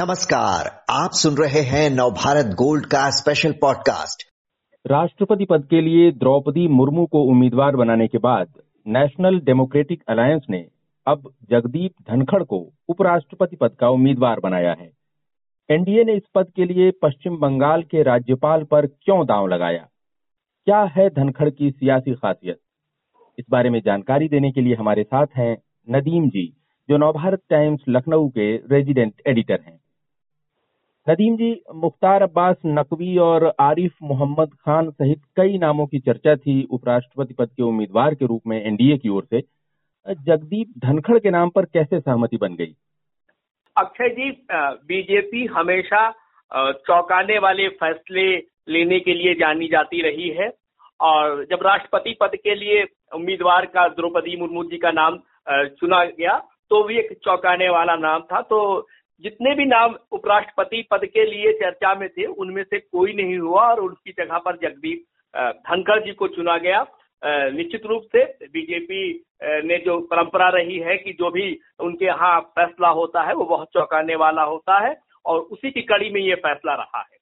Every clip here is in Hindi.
नमस्कार, आप सुन रहे हैं नवभारत गोल्ड का स्पेशल पॉडकास्ट राष्ट्रपति पद के लिए द्रौपदी मुर्मू को उम्मीदवार बनाने के बाद नेशनल डेमोक्रेटिक अलायंस ने अब जगदीप धनखड़ को उपराष्ट्रपति पद का उम्मीदवार बनाया है। एनडीए ने इस पद के लिए पश्चिम बंगाल के राज्यपाल पर क्यों दांव लगाया? क्या है धनखड़ की सियासी खासियत? इस बारे में जानकारी देने के लिए हमारे साथ हैं नदीम जी, जो नवभारत टाइम्स लखनऊ के रेजिडेंट एडिटर हैं। नदीम जी, मुख्तार अब्बास नकवी और आरिफ मोहम्मद खान सहित कई नामों की चर्चा थी उपराष्ट्रपति पद के उम्मीदवार के रूप में एनडीए की ओर से। जगदीप धनखड़ के नाम पर कैसे सहमति बन गई? अक्षय जी बीजेपी हमेशा चौंकाने वाले फैसले लेने के लिए जानी जाती रही है और जब राष्ट्रपति पद के लिए उम्मीदवार का द्रौपदी मुर्मू जी का नाम चुना गया तो भी एक चौंकाने वाला नाम था। तो जितने भी नाम उपराष्ट्रपति पद के लिए चर्चा में थे, उनमें से कोई नहीं हुआ और उनकी जगह पर जगदीप धनखड़ जी को चुना गया। निश्चित रूप से बीजेपी ने जो परंपरा रही है कि जो भी उनके यहाँ फैसला होता है, वो बहुत चौंकाने वाला होता है और उसी की कड़ी में ये फैसला रहा है।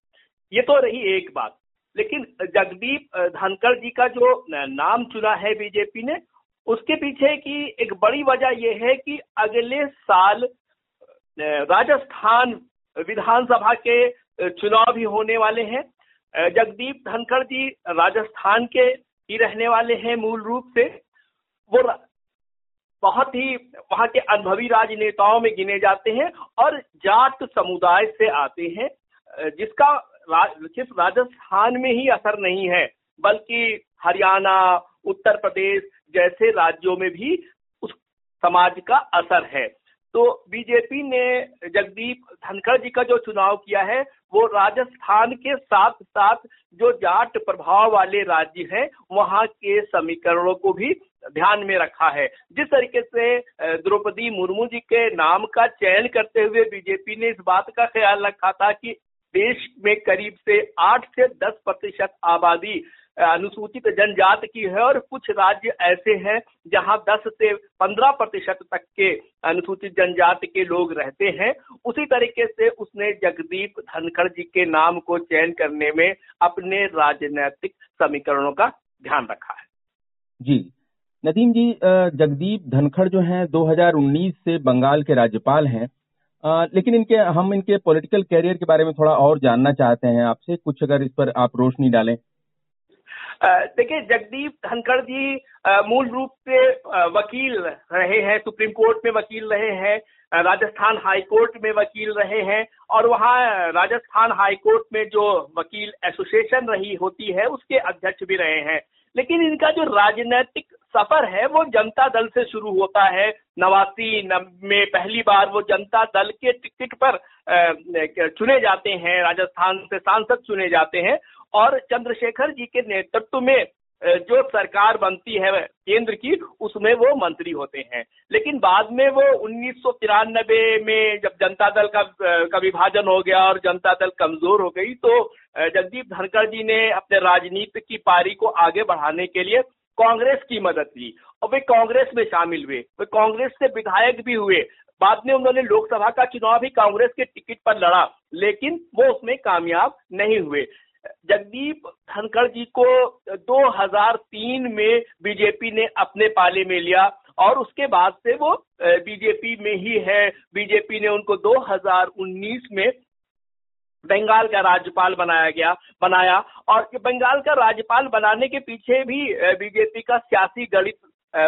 ये तो रही एक बात, लेकिन जगदीप धनखड़ जी का जो नाम चुना है बीजेपी ने, उसके पीछे की एक बड़ी वजह यह है कि अगले साल राजस्थान विधानसभा के चुनाव भी होने वाले हैं। जगदीप धनखड़ जी राजस्थान के ही रहने वाले हैं मूल रूप से। वो बहुत ही वहाँ के अनुभवी राजनेताओं में गिने जाते हैं और जाट समुदाय से आते हैं। जिसका सिर्फ़ राजस्थान में ही असर नहीं है, बल्कि हरियाणा, उत्तर प्रदेश जैसे राज्यों में भी उस समाज का असर है। तो बीजेपी ने जगदीप धनखड़ जी का जो चुनाव किया है, वो राजस्थान के साथ साथ जो जाट प्रभाव वाले राज्य हैं, वहाँ के समीकरणों को भी ध्यान में रखा है। जिस तरीके से द्रौपदी मुर्मू जी के नाम का चयन करते हुए बीजेपी ने इस बात का ख्याल रखा था कि देश में करीब से आठ से 10 प्रतिशत आबादी अनुसूचित जनजाति की है और कुछ राज्य ऐसे हैं जहाँ 10 से 15 प्रतिशत तक के अनुसूचित जनजाति के लोग रहते हैं। उसी तरीके से उसने जगदीप धनखड़ जी के नाम को चयन करने में अपने राजनैतिक समीकरणों का ध्यान रखा है। जी। नदीम जी जगदीप धनखड़ जो हैं 2019 से बंगाल के राज्यपाल हैं। लेकिन इनके, हम इनके पॉलिटिकल कैरियर के बारे में थोड़ा और जानना चाहते हैं। आपसे कुछ अगर इस पर आप रोशनी डालें। देखिए, जगदीप धनखड़ जी मूल रूप से वकील रहे हैं, सुप्रीम कोर्ट में वकील रहे हैं राजस्थान हाई कोर्ट में वकील रहे हैं, और वहाँ राजस्थान हाई कोर्ट में जो वकील एसोसिएशन रही होती है, उसके अध्यक्ष भी रहे हैं। लेकिन इनका जो राजनीतिक सफ़र है, वो जनता दल से शुरू होता है। नवासी में पहली बार वो जनता दल के टिकट पर चुने जाते हैं, राजस्थान से सांसद चुने जाते हैं। और चंद्रशेखर जी के नेतृत्व में जो सरकार बनती है, केंद्र की, उसमें वो मंत्री होते हैं। लेकिन बाद में वो उन्नीस सौ तिरानबे में जब जनता दल का का विभाजन हो गया और जनता दल कमज़ोर हो गई तो जगदीप धनखड़ जी ने अपने राजनीति की पारी को आगे बढ़ाने के लिए कांग्रेस की मदद ली। और वे कांग्रेस में शामिल हुए, वे कांग्रेस से विधायक भी हुए। बाद में उन्होंने लोकसभा का चुनाव भी कांग्रेस के टिकट पर लड़ा, लेकिन वो उसमें कामयाब नहीं हुए। जगदीप धनखड़ जी को 2003 में बीजेपी ने अपने पाले में लिया और उसके बाद से वो बीजेपी में ही है। बीजेपी ने उनको 2019 में बंगाल का राज्यपाल बनाया गया, बनाया और बंगाल का राज्यपाल बनाने के पीछे भी बीजेपी का सियासी गणित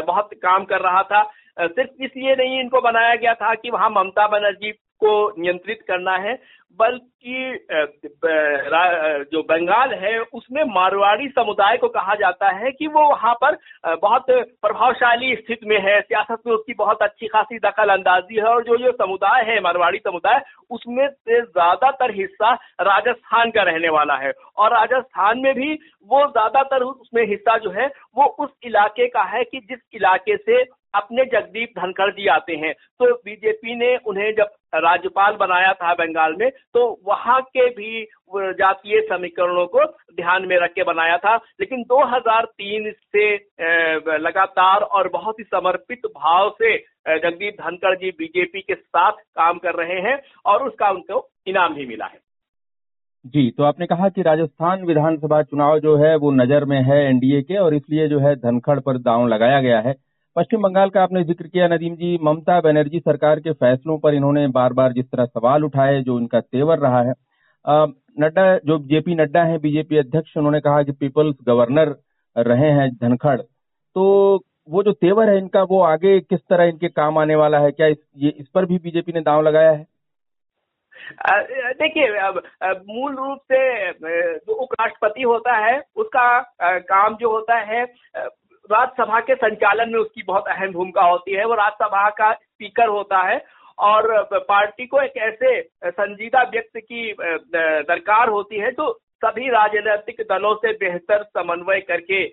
बहुत काम कर रहा था। सिर्फ़ इसलिए नहीं, इनको बनाया गया था कि वहाँ ममता बनर्जी को नियंत्रित करना है। बल्कि जो बंगाल है, उसमें मारवाड़ी समुदाय को कहा जाता है कि वो वहाँ पर बहुत प्रभावशाली स्थिति में है, सियासत में उसकी बहुत अच्छी खासी दखल अंदाजी है और जो ये समुदाय है, मारवाड़ी समुदाय, उसमें से ज़्यादातर हिस्सा राजस्थान का रहने वाला है और राजस्थान में भी वो ज़्यादातर उसमें हिस्सा जो है, वो उस इलाके का है कि जिस इलाके से अपने जगदीप धनखड़ जी आते हैं। तो बीजेपी ने उन्हें जब राज्यपाल बनाया था बंगाल में तो वहाँ के भी जातीय समीकरणों को ध्यान में रख के बनाया था। लेकिन 2003 से लगातार और बहुत ही समर्पित भाव से जगदीप धनखड़ जी बीजेपी के साथ काम कर रहे हैं और उसका उनको इनाम भी मिला है। जी तो आपने कहा कि राजस्थान विधानसभा चुनाव जो है वो नज़र में है एनडीए के और इसलिए जो है धनखड़ पर दांव लगाया गया है। पश्चिम बंगाल का आपने ज़िक्र किया नदीम जी ममता बनर्जी सरकार के फैसलों पर इन्होंने बार बार जिस तरह सवाल उठाए जो इनका तेवर रहा है। नड्डा जो जेपी नड्डा है बीजेपी अध्यक्ष उन्होंने कहा कि पीपल्स गवर्नर रहे हैं धनखड़। तो वो जो तेवर है इनका वो आगे किस तरह इनके काम आने वाला है? क्या इस, ये इस पर भी बीजेपी ने दांव लगाया है? देखिए अब मूल रूप से जो उपराष्ट्रपति होता है उसका काम जो होता है राज्यसभा के संचालन में उसकी बहुत अहम भूमिका होती है। वो राज्यसभा का स्पीकर होता है और पार्टी को एक ऐसे संजीदा व्यक्ति की दरकार होती है जो सभी राजनीतिक दलों से बेहतर समन्वय करके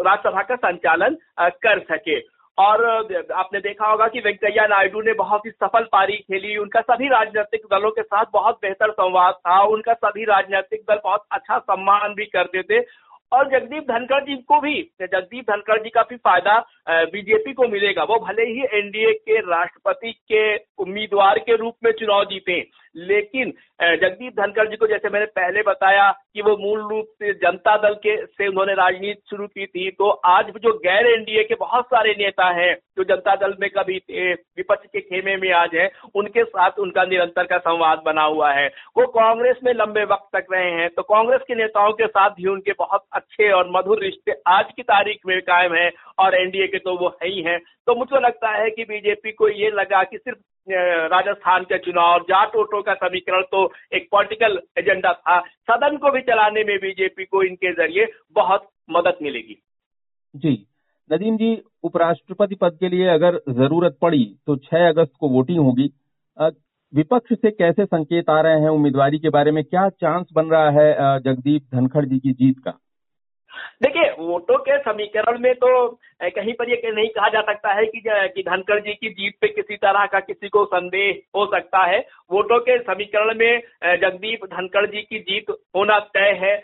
राज्यसभा का संचालन कर सके। और आपने देखा होगा कि वेंकैया नायडू ने बहुत ही सफल पारी खेली। उनका सभी राजनीतिक दलों के साथ बहुत बेहतर संवाद था। उनका सभी राजनीतिक दल बहुत अच्छा सम्मान भी करते थे। और जगदीप धनखड़ जी को भी, जगदीप धनखड़ जी का भी फ़ायदा बीजेपी को मिलेगा। वो भले ही एनडीए के राष्ट्रपति के उम्मीदवार के रूप में चुनाव जीते लेकिन जगदीप धनखड़ जी को जैसे मैंने पहले बताया कि वो मूल रूप से जनता दल के, से उन्होंने राजनीति शुरू की थी तो आज जो गैर एनडीए के बहुत सारे नेता हैं, जो जनता दल में कभी थे विपक्ष के खेमे में आज है, उनके साथ उनका निरंतर का संवाद बना हुआ है। वो कांग्रेस में लंबे वक्त तक रहे हैं तो कांग्रेस के नेताओं के साथ भी उनके बहुत अच्छे और मधुर रिश्ते आज की तारीख में कायम है, और एनडीए के तो वो है ही है। तो मुझे लगता है कि बीजेपी को ये लगा कि सिर्फ़ राजस्थान के चुनाव, जाट वोटों का समीकरण तो एक पॉलिटिकल एजेंडा था। सदन को भी चलाने में बीजेपी को इनके ज़रिए बहुत मदद मिलेगी। जी, नदीम जी, उपराष्ट्रपति पद के लिए अगर ज़रूरत पड़ी तो 6 अगस्त को वोटिंग होगी। विपक्ष से कैसे संकेत आ रहे हैं उम्मीदवारी के बारे में? क्या चांस बन रहा है जगदीप धनखड़ जी की जीत का? देखिए, वोटों के समीकरण में तो कहीं पर यह नहीं कहा जा सकता है कि कि धनखड़ जी की जीत पे किसी तरह का किसी को संदेह हो सकता है। वोटों के समीकरण में जगदीप धनखड़ जी की जीत होना तय है।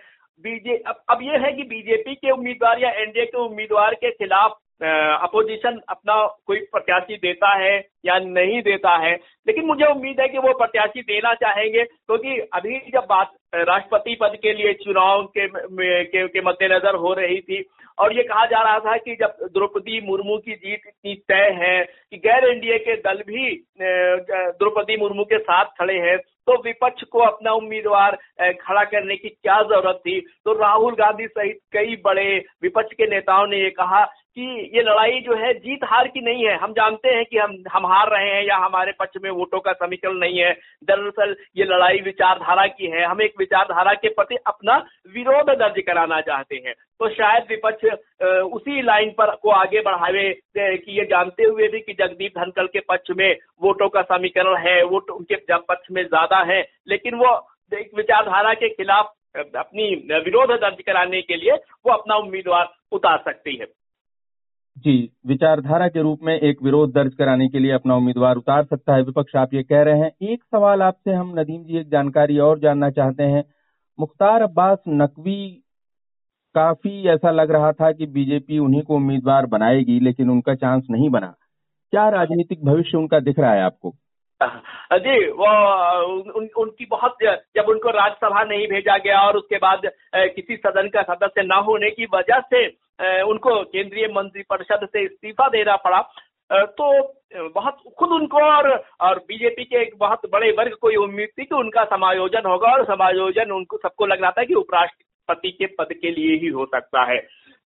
बीजे, अब अब ये है कि बीजेपी के उम्मीदवार या एनडीए के उम्मीदवार के खिलाफ अपोजिशन अपना कोई प्रत्याशी देता है या नहीं देता है। लेकिन मुझे उम्मीद है कि वो प्रत्याशी देना चाहेंगे, क्योंकि तो अभी जब बात राष्ट्रपति पद के लिए चुनाव के के, के मद्देनजर हो रही थी। और ये कहा जा रहा था कि जब द्रौपदी मुर्मू की जीत इतनी तय है कि गैर एनडीए के दल भी द्रौपदी मुर्मू के साथ खड़े हैं तो विपक्ष को अपना उम्मीदवार खड़ा करने की क्या ज़रूरत थी? तो राहुल गांधी सहित कई बड़े विपक्ष के नेताओं ने ये कहा कि ये लड़ाई जो है जीत हार की नहीं है। हम जानते हैं कि हम हम हार रहे हैं या हमारे पक्ष में वोटों का समीकरण नहीं है। दरअसल ये लड़ाई विचारधारा की है। हम एक विचारधारा के प्रति अपना विरोध दर्ज कराना चाहते हैं। तो शायद विपक्ष उसी लाइन पर को आगे बढ़ावे कि ये जानते हुए भी कि जगदीप धनखड़ के पक्ष में वोटों का समीकरण है। वोट उनके पक्ष में ज़्यादा है। लेकिन वो एक विचारधारा के खिलाफ अपनी विरोध दर्ज कराने के लिए वो अपना उम्मीदवार उतार सकती है। जी विचारधारा के रूप में एक विरोध दर्ज कराने के लिए अपना उम्मीदवार उतार सकता है विपक्ष आप ये कह रहे हैं। एक सवाल आपसे हम नदीम जी एक जानकारी और जानना चाहते हैं। मुख्तार अब्बास नकवी काफ़ी ऐसा लग रहा था कि बीजेपी उन्हीं को उम्मीदवार बनाएगी लेकिन उनका चांस नहीं बना। क्या राजनीतिक भविष्य उनका दिख रहा है आपको? जी वो उन, उनकी बहुत जब उनको राज्यसभा नहीं भेजा गया और उसके बाद किसी सदन का सदस्य न होने की वजह से उनको केंद्रीय मंत्रिपरिषद से इस्तीफा देना पड़ा। तो बहुत, खुद उनको और और बीजेपी के एक बहुत बड़े वर्ग को ये उम्मीद थी कि उनका समायोजन होगा और समायोजन उनको, सबको लग रहा था कि उपराष्ट्रपति के पद के लिए ही हो सकता है।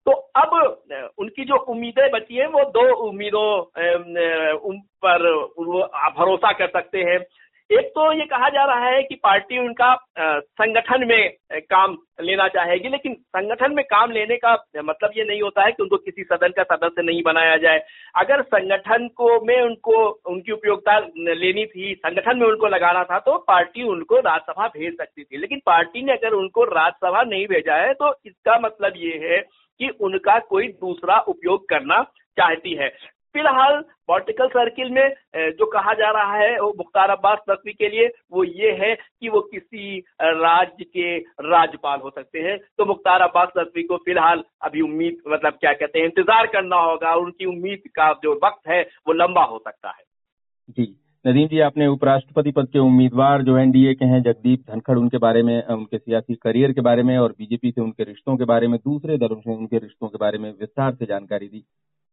तो अब उनकी जो उम्मीदें बची हैं, वो दो उम्मीदों पर भरोसा कर सकते हैं। एक तो ये कहा जा रहा है कि पार्टी उनका संगठन में काम लेना चाहेगी, लेकिन संगठन में काम लेने का मतलब ये नहीं होता है कि उनको किसी सदन का सदस्य नहीं बनाया जाए। अगर संगठन को में उनको, उनकी उपयोगिता लेनी थी, संगठन में उनको लगाना था तो पार्टी उनको राज्यसभा भेज सकती थी। लेकिन पार्टी ने अगर उनको राज्यसभा नहीं भेजा है तो इसका मतलब ये है कि उनका कोई दूसरा उपयोग करना चाहती है। फ़िलहाल पॉलिटिकल सर्किल में जो कहा जा रहा है, वो मुख्तार अब्बास नकवी के लिए, वो ये है कि वो किसी राज्य के राज्यपाल हो सकते हैं। तो मुख्तार अब्बास नकवी को फ़िलहाल अभी उम्मीद मतलब क्या कहते हैं, इंतज़ार करना होगा उनकी उम्मीद का जो वक्त है, वो लंबा हो सकता है। जी। नदीम जी, आपने उपराष्ट्रपति पद के उम्मीदवार जो एनडीए के हैं, जगदीप धनखड़, उनके बारे में उनके सियासी करियर के बारे में और बीजेपी से उनके रिश्तों के बारे में, दूसरे दलों से उनके रिश्तों के बारे में विस्तार से जानकारी दी।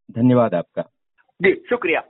धन्यवाद आपका। जी शुक्रिया।